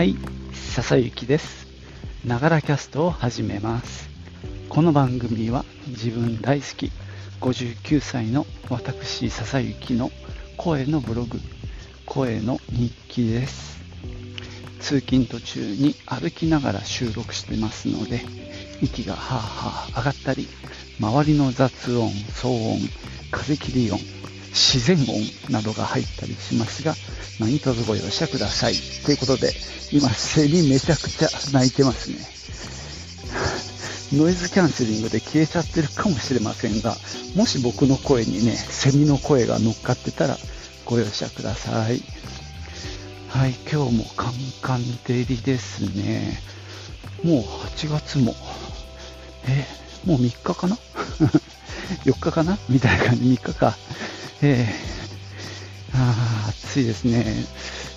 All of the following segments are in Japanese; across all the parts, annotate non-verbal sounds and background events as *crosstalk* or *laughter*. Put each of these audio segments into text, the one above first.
はい、笹幸です。ながらキャストを始めます。この番組は自分大好き59歳の私笹幸の声のブログ、声の日記です。通勤途中に歩きながら収録してますので、息がはあはあ上がったり、周りの雑音、騒音、風切り音、自然音などが入ったりしますが、何卒ご容赦ください。ということで、今、セミめちゃくちゃ鳴いてますね。*laughs* ノイズキャンセリングで消えちゃってるかもしれませんが、もし僕の声にね、セミの声が乗っかってたら、ご容赦ください。はい、今日もカンカン照りですね。もう8月も、え、もう3日かな *laughs* ?4 日かな？みたいな感じ、3日か。えー、あ暑いですね。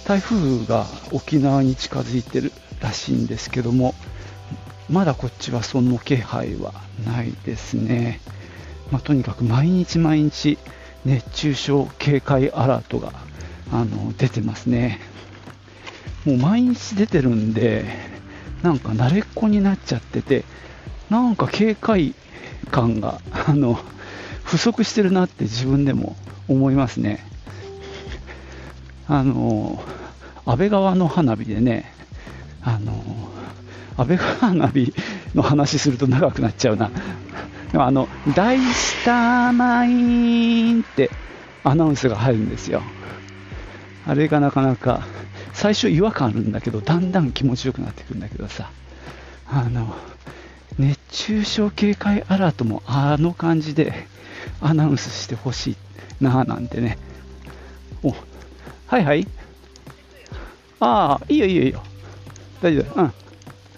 台風が沖縄に近づいてるらしいんですけども、まだこっちはその気配はないですね。まあ、とにかく毎日毎日熱中症警戒アラートがあの出てますね。もう毎日出てるんで、なんか慣れっこになっちゃってて、なんか警戒感があの不足してるなって自分でも思いますね。あの安倍川の花火でね、あの安倍川花火の話すると長くなっちゃうな。あの大スターマインってアナウンスが入るんですよ。あれがなかなか最初違和感あるんだけど、だんだん気持ちよくなってくるんだけどさ、あの熱中症警戒アラートもあの感じでアナウンスしてほしいなぁなんてね。お、はいはい。ああ、いいよいいよいいよ。大丈夫。うん。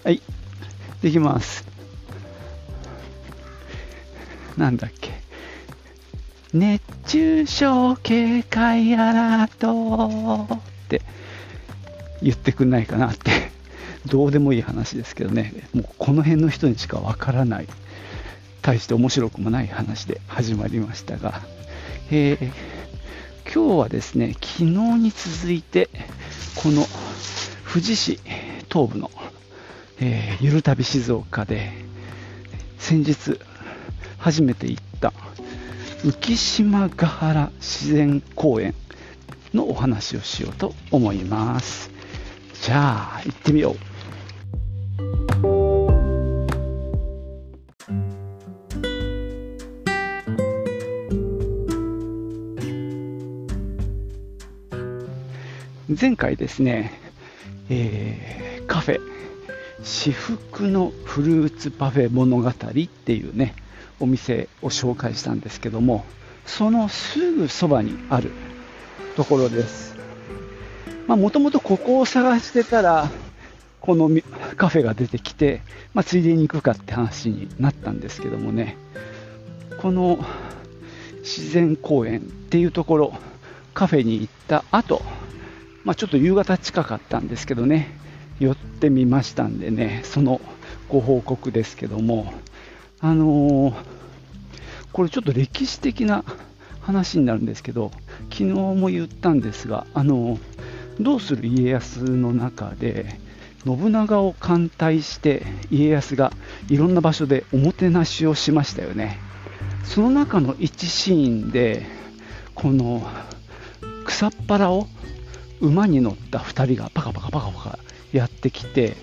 はい。できます。なんだっけ。熱中症警戒アラートって言ってくんないかなって。*laughs* どうでもいい話ですけどね。もうこの辺の人にしかわからない。大して面白くもない話で始まりましたが。えー今日はですね、昨日に続いて、この富士市東部の、えーゆる旅静岡で、先日初めて行った浮島ヶ原自然公園のお話をしようと思います。じゃあ、行ってみよう。前回ですね、えーカフェ至福のフルーツパフェ物語っていうねお店を紹介したんですけどもそのすぐそばにあるところです。もともとここを探してたらこのカフェが出てきて、まあ、ついでに行くかって話になったんですけどもね。この自然公園っていうところカフェに行った後まあ、ちょっと夕方近かったんですけどね、寄ってみましたんでね、そのご報告ですけども、あのーこれちょっと歴史的な話になるんですけど、昨日も言ったんですが、あのーどうする家康の中で、信長を歓待して家康がいろんな場所でおもてなしをしましたよね。その中の一シーンで、この草っ腹を馬に乗った2人がパカパカパカパカやってきて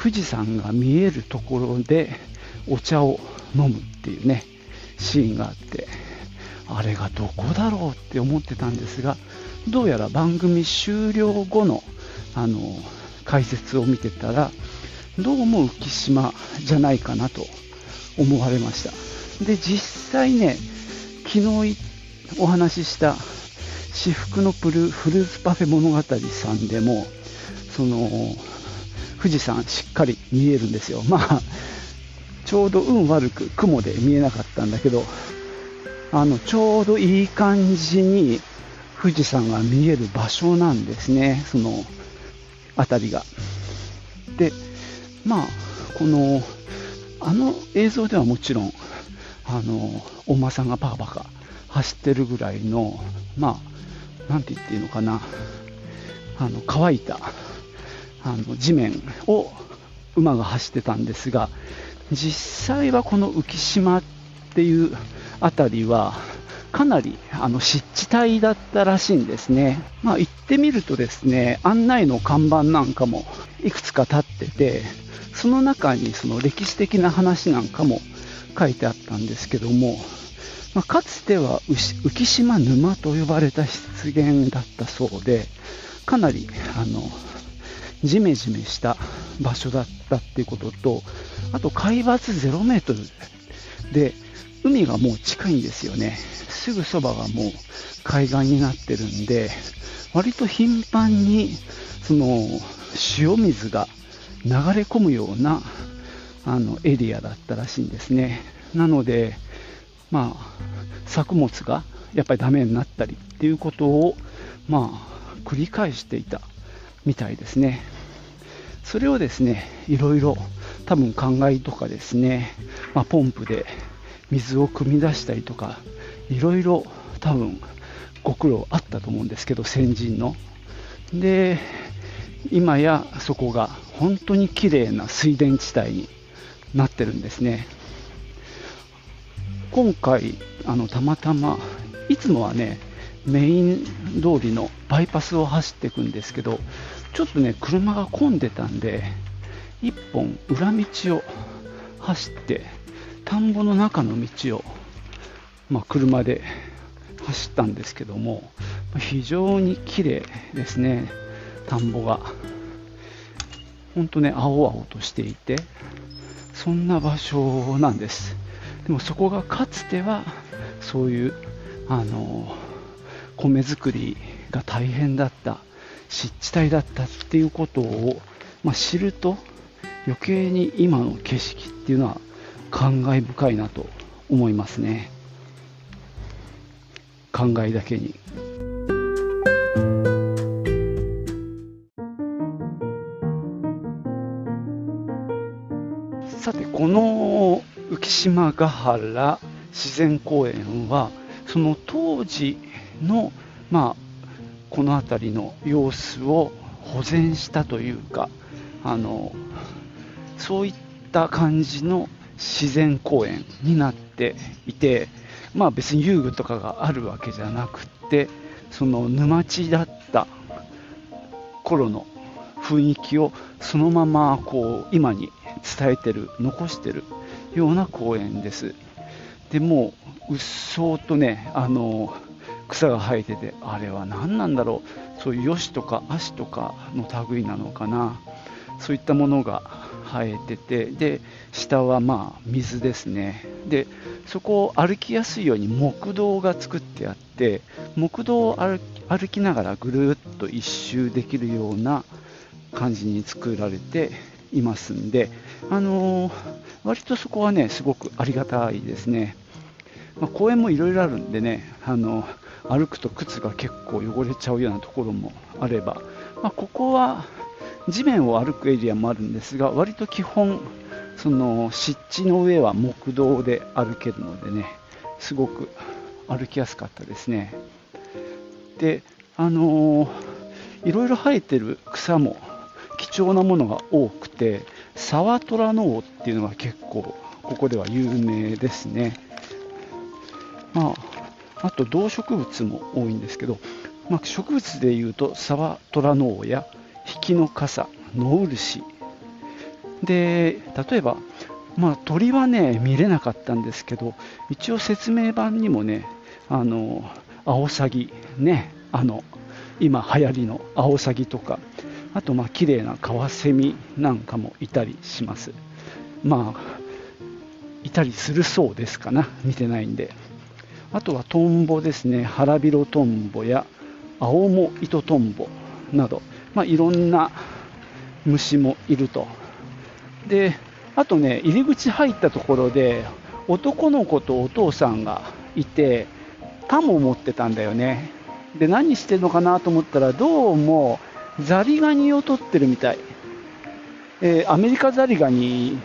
富士山が見えるところでお茶を飲むっていうねシーンがあってあれがどこだろうって思ってたんですがどうやら番組終了後のあの解説を見てたらどうも浮島じゃないかなと思われました。で実際ね昨日お話しした至福のプルフルーツパフェ物語さんでもその富士山しっかり見えるんですよ。まあちょうど運悪く雲で見えなかったんだけどあのちょうどいい感じに富士山が見える場所なんですね。その辺りが。でまあこのあの映像ではもちろんあのお馬さんがパカパカ走ってるぐらいのまあなんて言っていいのかな、あの乾いたあの地面を馬が走ってたんですが実際はこの浮島っていう辺りはかなりあの湿地帯だったらしいんですね、まあ、行ってみるとですね案内の看板なんかもいくつか立っててその中にその歴史的な話なんかも書いてあったんですけども、まあ、かつては浮島沼と呼ばれた湿原だったそうでかなりあのジメジメした場所だったっていうこととあと海抜0メートルで海がもう近いんですよね。すぐそばがもう海岸になってるんで割と頻繁にその塩水が流れ込むようなあのエリアだったらしいんですね。なのでまあ作物がやっぱりダメになったりっていうことをまあ繰り返していたみたいですね。それをですねいろいろ多分考えとかですね、まあ、ポンプで水を汲み出したりとかいろいろ多分ご苦労あったと思うんですけど先人の。で今やそこが本当に綺麗な水田地帯になってるんですね。今回あのたまたまいつもはねメイン通りのバイパスを走っていくんですけどちょっとね車が混んでたんで1本裏道を走って田んぼの中の道を、まあ、車で走ったんですけども非常に綺麗ですね田んぼが。本当ね青々としていてそんな場所なんです。でもそこがかつてはそういうあの米作りが大変だった湿地帯だったっていうことを、まあ、知ると余計に今の景色っていうのは感慨深いなと思いますね。考えだけに。島ヶ原自然公園はその当時のまあこの辺りの様子を保全したというかあのそういった感じの自然公園になっていて、まあ、別に遊具とかがあるわけじゃなくてその沼地だった頃の雰囲気をそのままこう今に伝えてる残してるような公園です。でもうっそうとねあの草が生えててあれは何なんだろう。そういうヨシとかアシとかの類なのかな。そういったものが生えててで下はまあ水ですね。でそこを歩きやすいように木道が作ってあって木道を歩きながらぐるっと一周できるような感じに作られていますんで、あのー、割とそこはねすごくありがたいですね、まあ、公園もいろいろあるんでね、あの歩くと靴が結構汚れちゃうようなところもあれば、まあ、ここは地面を歩くエリアもあるんですが割と基本その湿地の上は木道で歩けるのでねすごく歩きやすかったですね。であのー、いろいろ生えてる草も貴重なものが多くてサワトラノオっていうのが結構ここでは有名ですね。まああと動植物も多いんですけど、まあ、植物でいうとサワトラノオやヒキノカサ、ノウルシ。で例えば、まあ、鳥はね見れなかったんですけど一応説明版にもねあのアオサギねあの今流行りのアオサギとかあとまあ綺麗なカワセミなんかもいたりします。まあいたりするそうですかな。見てないんで。あとはトンボですね、腹広トンボや青も糸トンボなど、まあ、いろんな虫もいると。で、あとね、入り口入ったところで、男の子とお父さんがいて、タモ持ってたんだよね。で、何してるのかなと思ったら、どうもザリガニを取ってるみたい。えー、アメリカザリガニ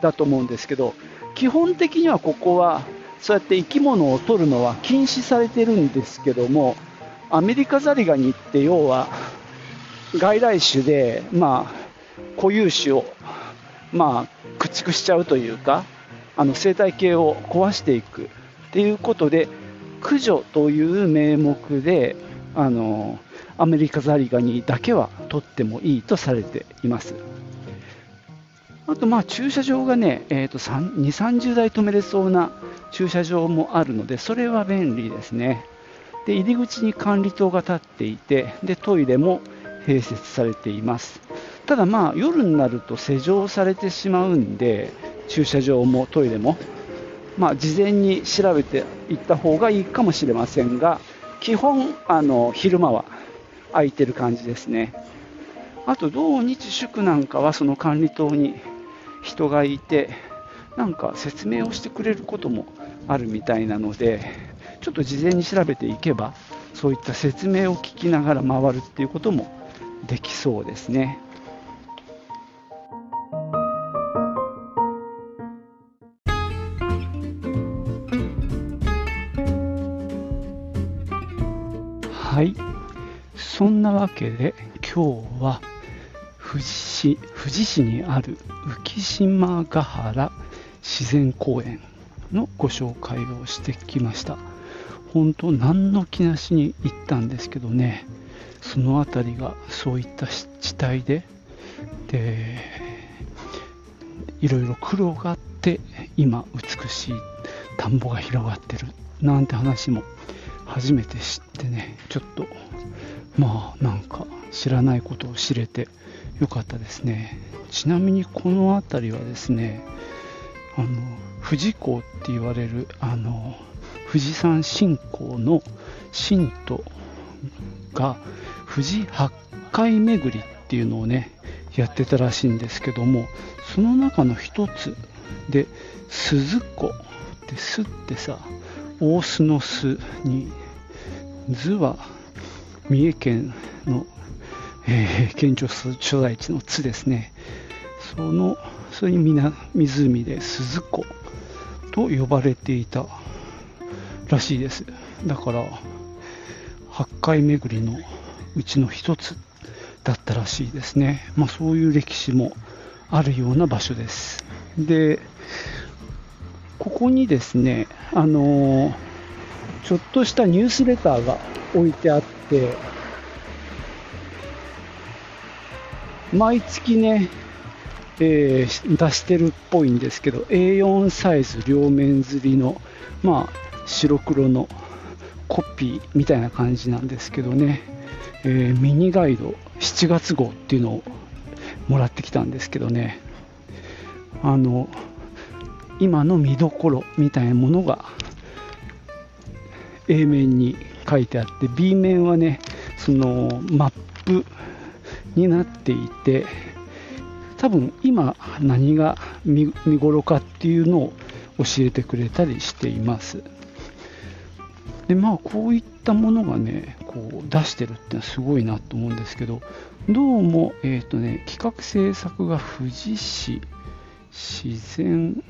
だと思うんですけど、基本的にはここはそうやって生き物を取るのは禁止されてるんですけども、アメリカザリガニって要は、外来種で、まあ、固有種を、まあ、駆逐しちゃうというか、あの生態系を壊していくっていうことで、駆除という名目で、あのアメリカザリガニだけは取ってもいいとされています。あと、まあ、駐車場がね、えーと、2、30台止めれそうな駐車場もあるので、それは便利ですね。で、入り口に管理棟が立っていて、で、トイレも併設されています。ただ、まあ、夜になると施錠されてしまうんで、駐車場もトイレも、まあ、事前に調べていった方がいいかもしれませんが、基本、あの昼間は空いてる感じですね。あと、土日祝なんかはその管理棟に人がいて、なんか説明をしてくれることもあるみたいなので、ちょっと事前に調べていけば、そういった説明を聞きながら回るっていうこともできそうですね。わけで今日は富士市富士市にある浮島ヶ原自然公園のご紹介をしてきました。本当何の気なしに行ったんですけどね。その辺りがそういった地帯ででいろいろ苦労があって今美しい田んぼが広がってるなんて話も初めて知ってねちょっとまあなんか知らないことを知れてよかったですね。ちなみにこの辺りはですねあの富士港って言われるあの富士山信仰の信徒が富士八海巡りっていうのをねやってたらしいんですけどもその中の一つで鈴子って巣ってさ大須の巣に図は三重県のえー、県庁所在地の津ですね。その、それに湖で鈴子と呼ばれていたらしいです。だから、八海巡りのうちの一つだったらしいですね。まあそういう歴史もあるような場所です。で、ここにですね、あのー、ちょっとしたニュースレターが置いてあって、毎月ね、えー、出してるっぽいんですけど A4 サイズ両面刷りの、まあ、白黒のコピーみたいな感じなんですけどね、えー、ミニガイド7月号っていうのをもらってきたんですけどねあの今の見どころみたいなものが A 面に書いてあって B 面はねそのマップになっていて多分今何が見頃かっていうのを教えてくれたりしています。でまあこういったものがねこう出してるってのはすごいなと思うんですけどどうも、えーとね、企画制作が富士市自然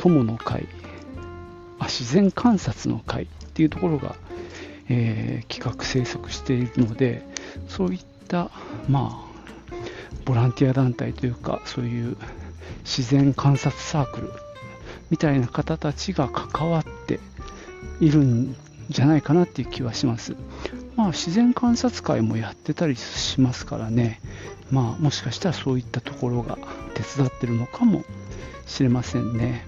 友の会あ自然観察の会っていうところが、えー、企画制作しているのでそういったまあボランティア団体というかそういう自然観察サークルみたいな方たちが関わっているんじゃないかなっていう気はします。まあ自然観察会もやってたりしますからね、まあもしかしたらそういったところが手伝ってるのかもしれませんね。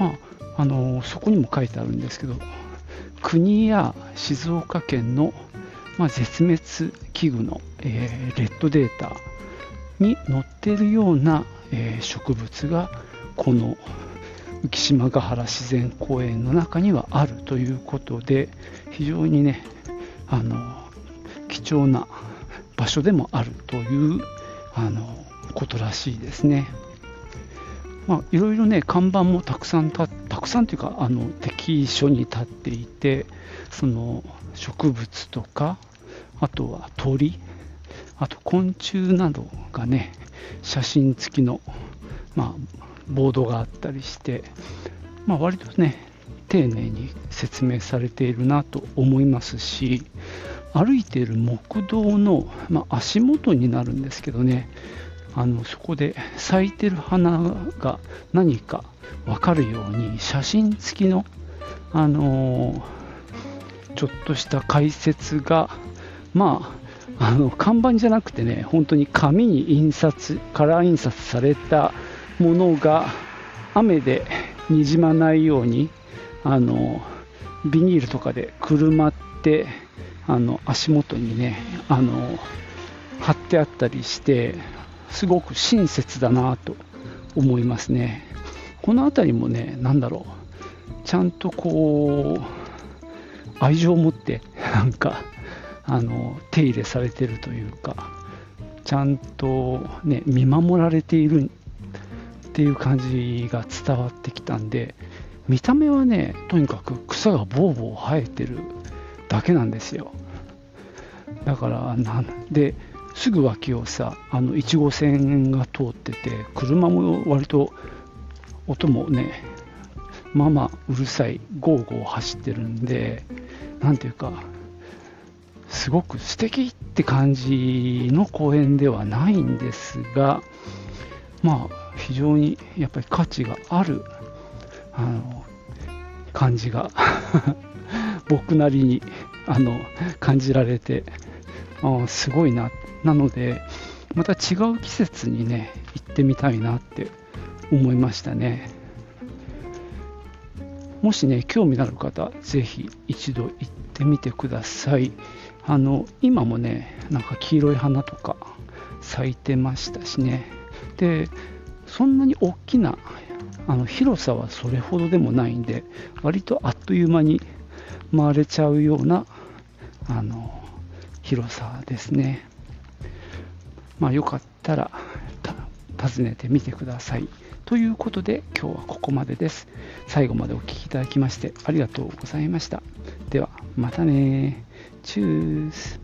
まあ、あのそこにも書いてあるんですけど、国や静岡県のまあ、絶滅危惧の、えー、レッドデータに載っているような、えー、植物がこの浮島ヶ原自然公園の中にはあるということで非常にねあの貴重な場所でもあるというあのことらしいですね。まあ、いろいろね看板もたくさんたたくさんというかあの適所に立っていてその植物とかあとは鳥、あと昆虫などがね、写真付きの、まあ、ボードがあったりして、まあ、割とね、丁寧に説明されているなと思いますし歩いている木道の、まあ、足元になるんですけどねあのそこで咲いてる花が何か分かるように写真付きの、あの、ちょっとした解説がまああの看板じゃなくてね本当に紙に印刷カラー印刷されたものが雨でにじまないようにあのビニールとかでくるまってあの足元にねあの貼ってあったりしてすごく親切だなと思いますね。この辺りもね何だろう。ちゃんとこう愛情を持ってなんかあの手入れされてるというかちゃんとね見守られているっていう感じが伝わってきたんで見た目はねとにかく草がボーボー生えてるだけなんですよ。だからなんですぐ脇をさあの1号線が通ってて車も割と音もねまあまあうるさいゴーゴー走ってるんで何ていうかすごく素敵って感じの公園ではないんですがまあ非常にやっぱり価値があるあの感じが僕なりにあの感じられてあすごいなってなのでまた違う季節にね行ってみたいなって思いましたね。もしね興味のある方ぜひ一度行ってみてください。あの今もねなんか黄色い花とか咲いてましたしね。でそんなに大きなあの広さはそれほどでもないんで割とあっという間に回れちゃうようなあの広さですね。まあよかったら訪ねてみてください。ということで今日はここまでです。最後までお聴きいただきましてありがとうございました。ではまたねチュース。